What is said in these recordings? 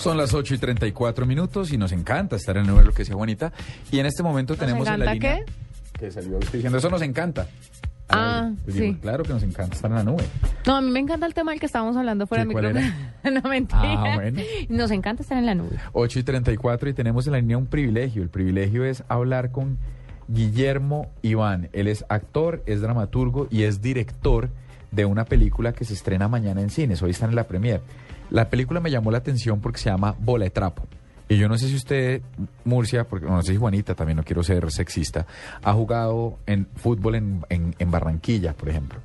Son las 8 y 34 minutos y nos encanta estar en el número que decía Juanita. Y en este momento tenemos en la línea... Que salió usted diciendo, eso nos encanta. Ah, pues sí. claro que nos encanta estar en la nube. No, a mí me encanta el tema del que estábamos hablando fuera ¿Sí, del micrófono. no, mentira. Ah, bueno. Nos encanta estar en la nube. 8 y 34 y tenemos en la línea un privilegio. El privilegio es hablar con Guillermo Iván. Él es actor, es dramaturgo y es director de una película que se estrena mañana en cines. Hoy están en la premier. La película me llamó la atención porque se llama Bola de Trapo. Y yo no sé si usted, Murcia, porque no sé si Juanita, también no quiero ser sexista, ha jugado en fútbol en, en, en Barranquilla, por ejemplo.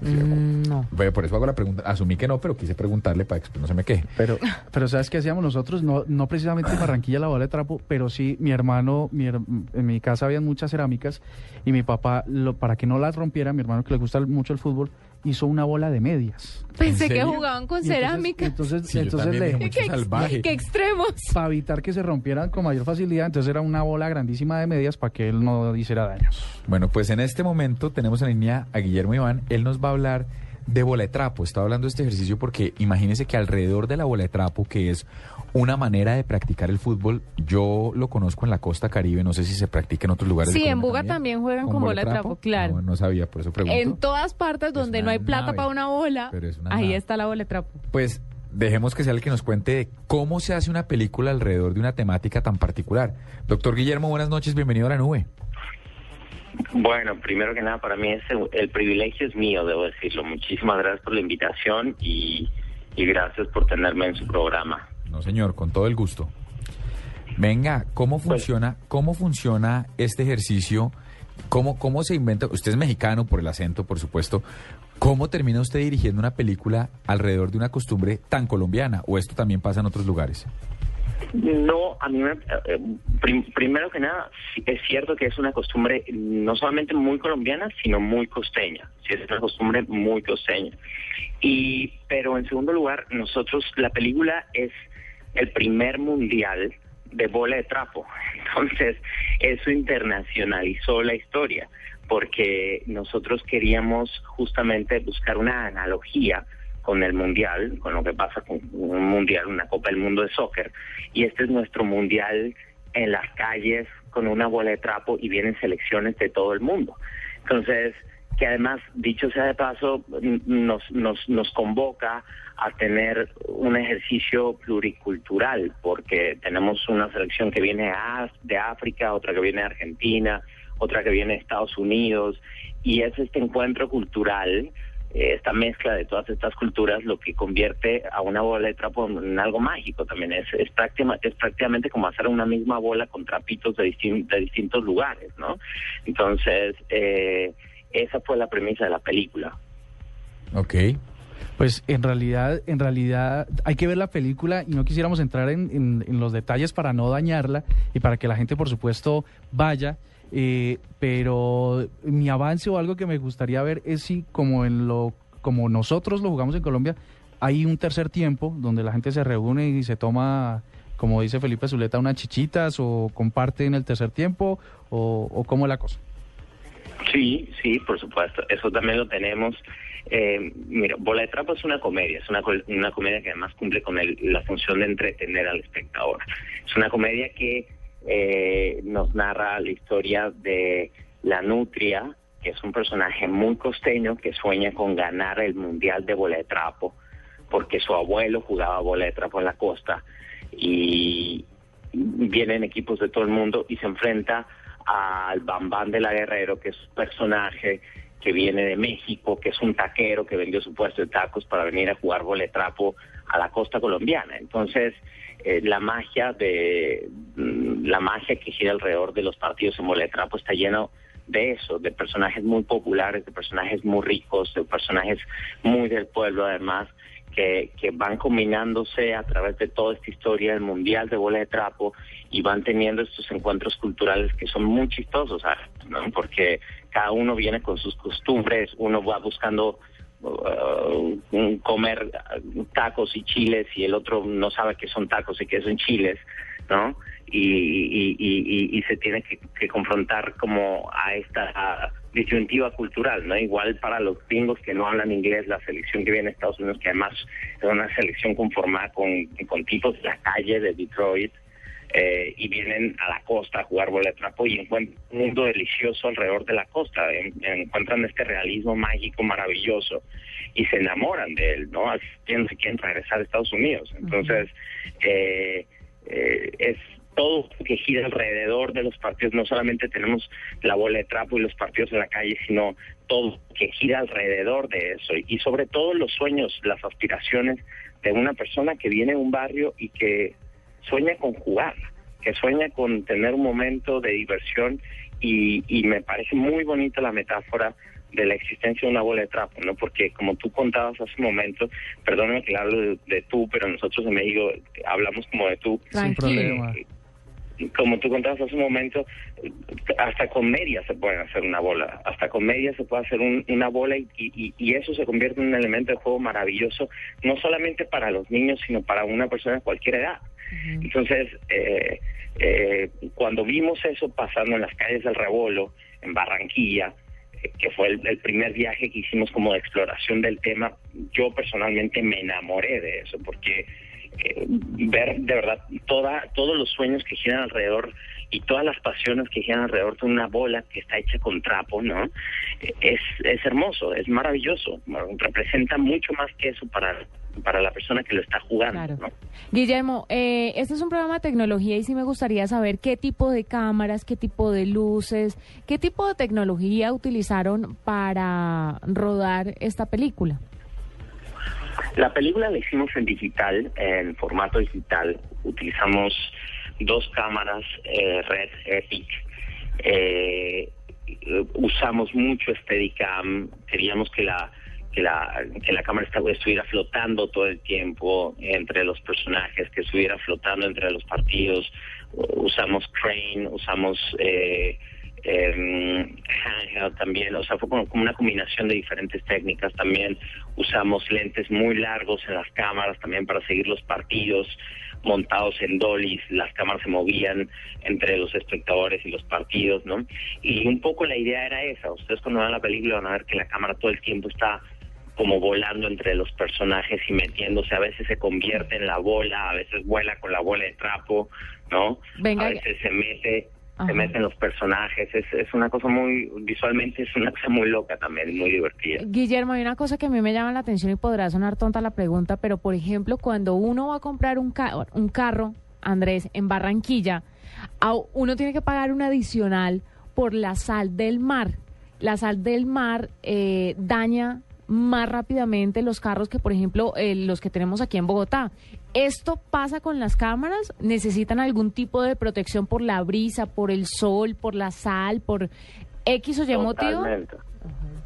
Mm, no. Por eso hago la pregunta. Asumí que no, pero quise preguntarle para que no se me queje. Pero, pero ¿sabes qué hacíamos nosotros? No, no precisamente en Barranquilla la bola de trapo, pero sí mi hermano, mi her- en mi casa había muchas cerámicas y mi papá, lo, para que no las rompiera, mi hermano que le gusta mucho el fútbol, hizo una bola de medias. Pensé que jugaban con entonces- cerámica. Entonces, Sí, entonces le, mucho ¿Qué, salvaje. qué extremos. para evitar que se rompieran con mayor facilidad, entonces era una bola grandísima de medias para que él no hiciera daños. Bueno, pues en este momento tenemos en línea a Guillermo Iván. Él nos va a hablar de bola de trapo. Estaba hablando de este ejercicio porque imagínense que alrededor de la bola de trapo, que es una manera de practicar el fútbol, yo lo conozco en la costa caribe, no sé si se practica en otros lugares. Sí, en Buga también juegan con bola de trapo, claro. No, no sabía, por eso pregunto. En todas partes donde no hay plata nave, para una bola, pero es una ahí nave. está la bola de trapo. Pues dejemos que sea el que nos cuente de cómo se hace una película alrededor de una temática tan particular. Doctor Guillermo, buenas noches, bienvenido a la nube. Bueno, primero que nada, para mí ese, el privilegio es mío, debo decirlo. Muchísimas gracias por la invitación y, y gracias por tenerme en su programa. No, señor, con todo el gusto. Venga, ¿cómo funciona, cómo funciona este ejercicio? ¿Cómo, ¿Cómo se inventa? Usted es mexicano por el acento, por supuesto. ¿Cómo termina usted dirigiendo una película alrededor de una costumbre tan colombiana? ¿O esto también pasa en otros lugares? No, a mí me, eh, prim- primero que nada, es cierto que es una costumbre no solamente muy colombiana, sino muy costeña. Sí, es una costumbre muy costeña. Y, pero en segundo lugar, nosotros, la película es el primer mundial de bola de trapo. Entonces, eso internacionalizó la historia, porque nosotros queríamos justamente buscar una analogía con el mundial, con lo que pasa con un mundial, una Copa del Mundo de soccer, y este es nuestro mundial en las calles con una bola de trapo y vienen selecciones de todo el mundo. Entonces, que además, dicho sea de paso, nos, nos, nos convoca a tener un ejercicio pluricultural, porque tenemos una selección que viene de África, otra que viene de Argentina, otra que viene de Estados Unidos, y es este encuentro cultural, esta mezcla de todas estas culturas, lo que convierte a una bola de trapo en algo mágico también. Es, es, práctima- es prácticamente como hacer una misma bola con trapitos de, de distintos lugares, ¿no? Entonces, eh, esa fue la premisa de la película. Ok. Pues en realidad, en realidad hay que ver la película y no quisiéramos entrar en, en- en los detalles para no dañarla y para que la gente, por supuesto, vaya. Eh, pero mi avance o algo que me gustaría ver es si, como en lo, como nosotros lo jugamos en Colombia, hay un tercer tiempo donde la gente se reúne y se toma, como dice Felipe Zuleta, unas chichitas o comparte en el tercer tiempo o, o cómo es la cosa. Sí, sí, por supuesto. Eso también lo tenemos. Eh, mira, Bola de Trapo es una comedia, es una, una comedia que además cumple con el- la función de entretener al espectador. Es una comedia que eh, nos narra la historia de la Nutria, que es un personaje muy costeño que sueña con ganar el Mundial de Bola de Trapo, porque su abuelo jugaba bola de trapo en la costa y vienen equipos de todo el mundo y se enfrenta al Bambán de la Guerrero, que es un personaje que viene de México, que es un taquero que vendió su puesto de tacos para venir a jugar boletrapo a la costa colombiana. Entonces, eh, la magia de mm, la magia que gira alrededor de los partidos en boletrapo está lleno de eso, de personajes muy populares, de personajes muy ricos, de personajes muy del pueblo además, que, que van combinándose a través de toda esta historia del Mundial de Bola de Trapo y van teniendo estos encuentros culturales que son muy chistosos. ¿no? porque cada uno viene con sus costumbres, uno va buscando uh, comer tacos y chiles y el otro no sabe que son tacos y que son chiles, ¿no? Y, y, y, y- se tiene que, que confrontar como a esta disyuntiva cultural, ¿no? Igual para los gringos que no hablan inglés, la selección que viene de Estados Unidos, que además es una selección conformada con, con tipos de la calle de Detroit, eh, y vienen a la costa a jugar bola de trapo y encuentran un mundo delicioso alrededor de la costa, encuentran este realismo mágico maravilloso y se enamoran de él, ¿no? Que quieren regresar a Estados Unidos. Entonces, eh, eh, es todo que gira alrededor de los partidos. No solamente tenemos la bola de trapo y los partidos en la calle, sino todo que gira alrededor de eso. Y sobre todo los sueños, las aspiraciones de una persona que viene de un barrio y que sueña con jugar, que sueña con tener un momento de diversión y, y me parece muy bonita la metáfora de la existencia de una bola de trapo, ¿no? Porque como tú contabas hace un momento, perdóname que hablo de, tú, pero nosotros en México hablamos como de tú. Sin problema. Como tú contabas hace un momento, hasta con media se puede hacer una bola, hasta con media se puede hacer una bola y, y, y, eso se convierte en un elemento de juego maravilloso, no solamente para los niños, sino para una persona de cualquier edad. Entonces, eh, eh, cuando vimos eso pasando en las calles del Rebolo, en Barranquilla, eh, que fue el, primer viaje que hicimos como de exploración del tema, yo personalmente me enamoré de eso, porque ver de verdad toda, todos los sueños que giran alrededor y todas las pasiones que giran alrededor de una bola que está hecha con trapo, ¿no? Es, es hermoso, es maravilloso, representa mucho más que eso para para la persona que lo está jugando. Guillermo, eh, este es un programa de tecnología y sí me gustaría saber qué tipo de cámaras, qué tipo de luces, qué tipo de tecnología utilizaron para rodar esta película. La película la hicimos en digital, en formato digital. Utilizamos dos cámaras eh, Red Epic. Eh, usamos mucho Steadicam. Queríamos que la que la, que la cámara estuviera flotando todo el tiempo entre los personajes, que estuviera flotando entre los partidos. Usamos crane, usamos eh, eh, también, o sea, fue como, una combinación de diferentes técnicas. También usamos lentes muy largos en las cámaras también para seguir los partidos montados en dollies, las cámaras se movían entre los espectadores y los partidos, ¿no? Y un poco la idea era esa, ustedes cuando vean la película van a ver que la cámara todo el tiempo está como volando entre los personajes y metiéndose, a veces se convierte en la bola, a veces vuela con la bola de trapo, ¿no? a veces se mete se meten los personajes, es, es una cosa muy, visualmente es una cosa muy loca también, muy divertida. Guillermo, hay una cosa que a mí me llama la atención y podrá sonar tonta la pregunta, pero por ejemplo, cuando uno va a comprar un, un carro, Andrés, en Barranquilla, uno tiene que pagar un adicional por la sal del mar. La sal del mar eh, daña más rápidamente los carros que, por ejemplo, eh, los que tenemos aquí en Bogotá. ¿Esto pasa con las cámaras? ¿Necesitan algún tipo de protección por la brisa, por el sol, por la sal, por X o Y motivo?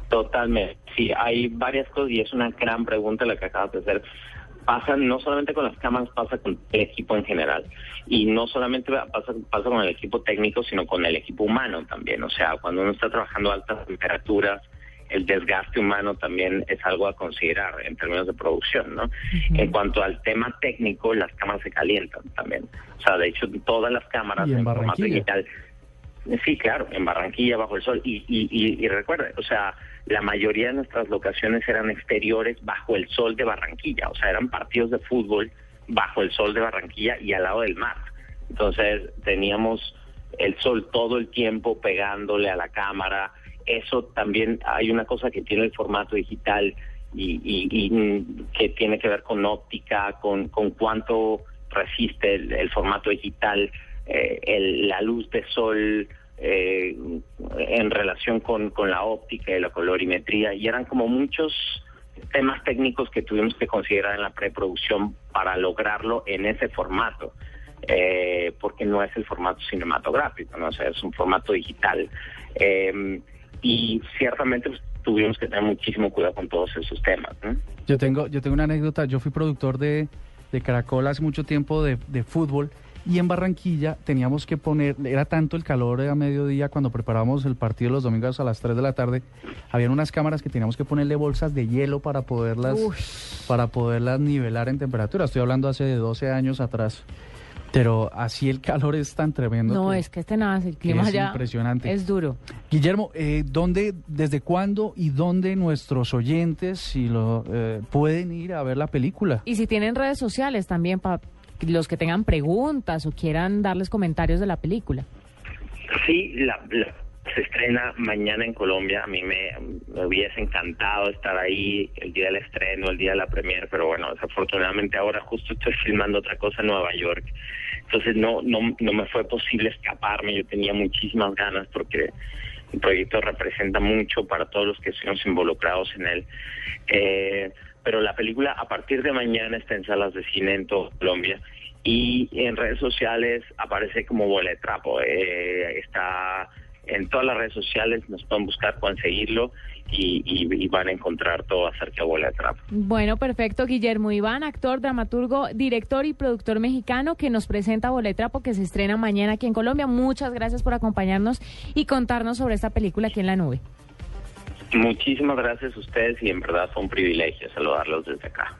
Totalmente. Sí, hay varias cosas y es una gran pregunta la que acabas de hacer. Pasa no solamente con las cámaras, pasa con el equipo en general. Y no solamente pasa, pasa con el equipo técnico, sino con el equipo humano también. O sea, cuando uno está trabajando a altas temperaturas, el desgaste humano también es algo a considerar en términos de producción, ¿no? En cuanto al tema técnico, las cámaras se calientan también. O sea, de hecho, todas las cámaras en, formato digital. Sí, claro, en Barranquilla, bajo el sol. Y, y, y, recuerde, o sea, la mayoría de nuestras locaciones eran exteriores bajo el sol de Barranquilla. O sea, eran partidos de fútbol bajo el sol de Barranquilla y al lado del mar. Entonces, teníamos el sol todo el tiempo pegándole a la cámara eso también hay una cosa que tiene el formato digital y, que tiene que ver con óptica, con, con cuánto resiste el, formato digital, eh, la luz de sol eh, en relación con, con la óptica y la colorimetría. Y eran como muchos temas técnicos que tuvimos que considerar en la preproducción para lograrlo en ese formato. Eh, porque no es el formato cinematográfico, ¿no? es un formato digital. Eh, y ciertamente pues, tuvimos que tener muchísimo cuidado con todos esos temas. Yo tengo yo tengo una anécdota, yo fui productor de, de Caracol hace mucho tiempo de, de fútbol y en Barranquilla teníamos que poner, era tanto el calor a mediodía cuando preparábamos el partido los domingos a las 3 de la tarde, habían unas cámaras que teníamos que ponerle bolsas de hielo para poderlas para poderlas nivelar en temperatura. Estoy hablando hace 12 años atrás. Pero así el calor es tan tremendo. No, que- es que este nada, el clima es allá impresionante. es duro. Guillermo, eh, ¿dónde, desde cuándo y dónde nuestros oyentes si lo eh, pueden ir a ver la película? Y si tienen redes sociales también para los que tengan preguntas o quieran darles comentarios de la película. Sí, la, la- se estrena mañana en Colombia. A mí me, me hubiese encantado estar ahí el día del estreno, el día de la premier, pero bueno, desafortunadamente ahora justo estoy filmando otra cosa en Nueva York. Entonces no, no, no me fue posible escaparme. Yo tenía muchísimas ganas porque el proyecto representa mucho para todos los que estuvimos involucrados en él. Eh, pero la película a partir de mañana está en salas de cine en toda Colombia y en redes sociales aparece como Bola de Trapo. Eh, está en todas las redes sociales, nos pueden buscar, pueden seguirlo y, y- y van a encontrar todo acerca de Bola de Trapo. Bueno, perfecto. Guillermo Iván, actor, dramaturgo, director y productor mexicano que nos presenta Boletrapo que se estrena mañana aquí en Colombia. Muchas gracias por acompañarnos y contarnos sobre esta película aquí en la nube. Muchísimas gracias a ustedes y en verdad fue un privilegio saludarlos desde acá.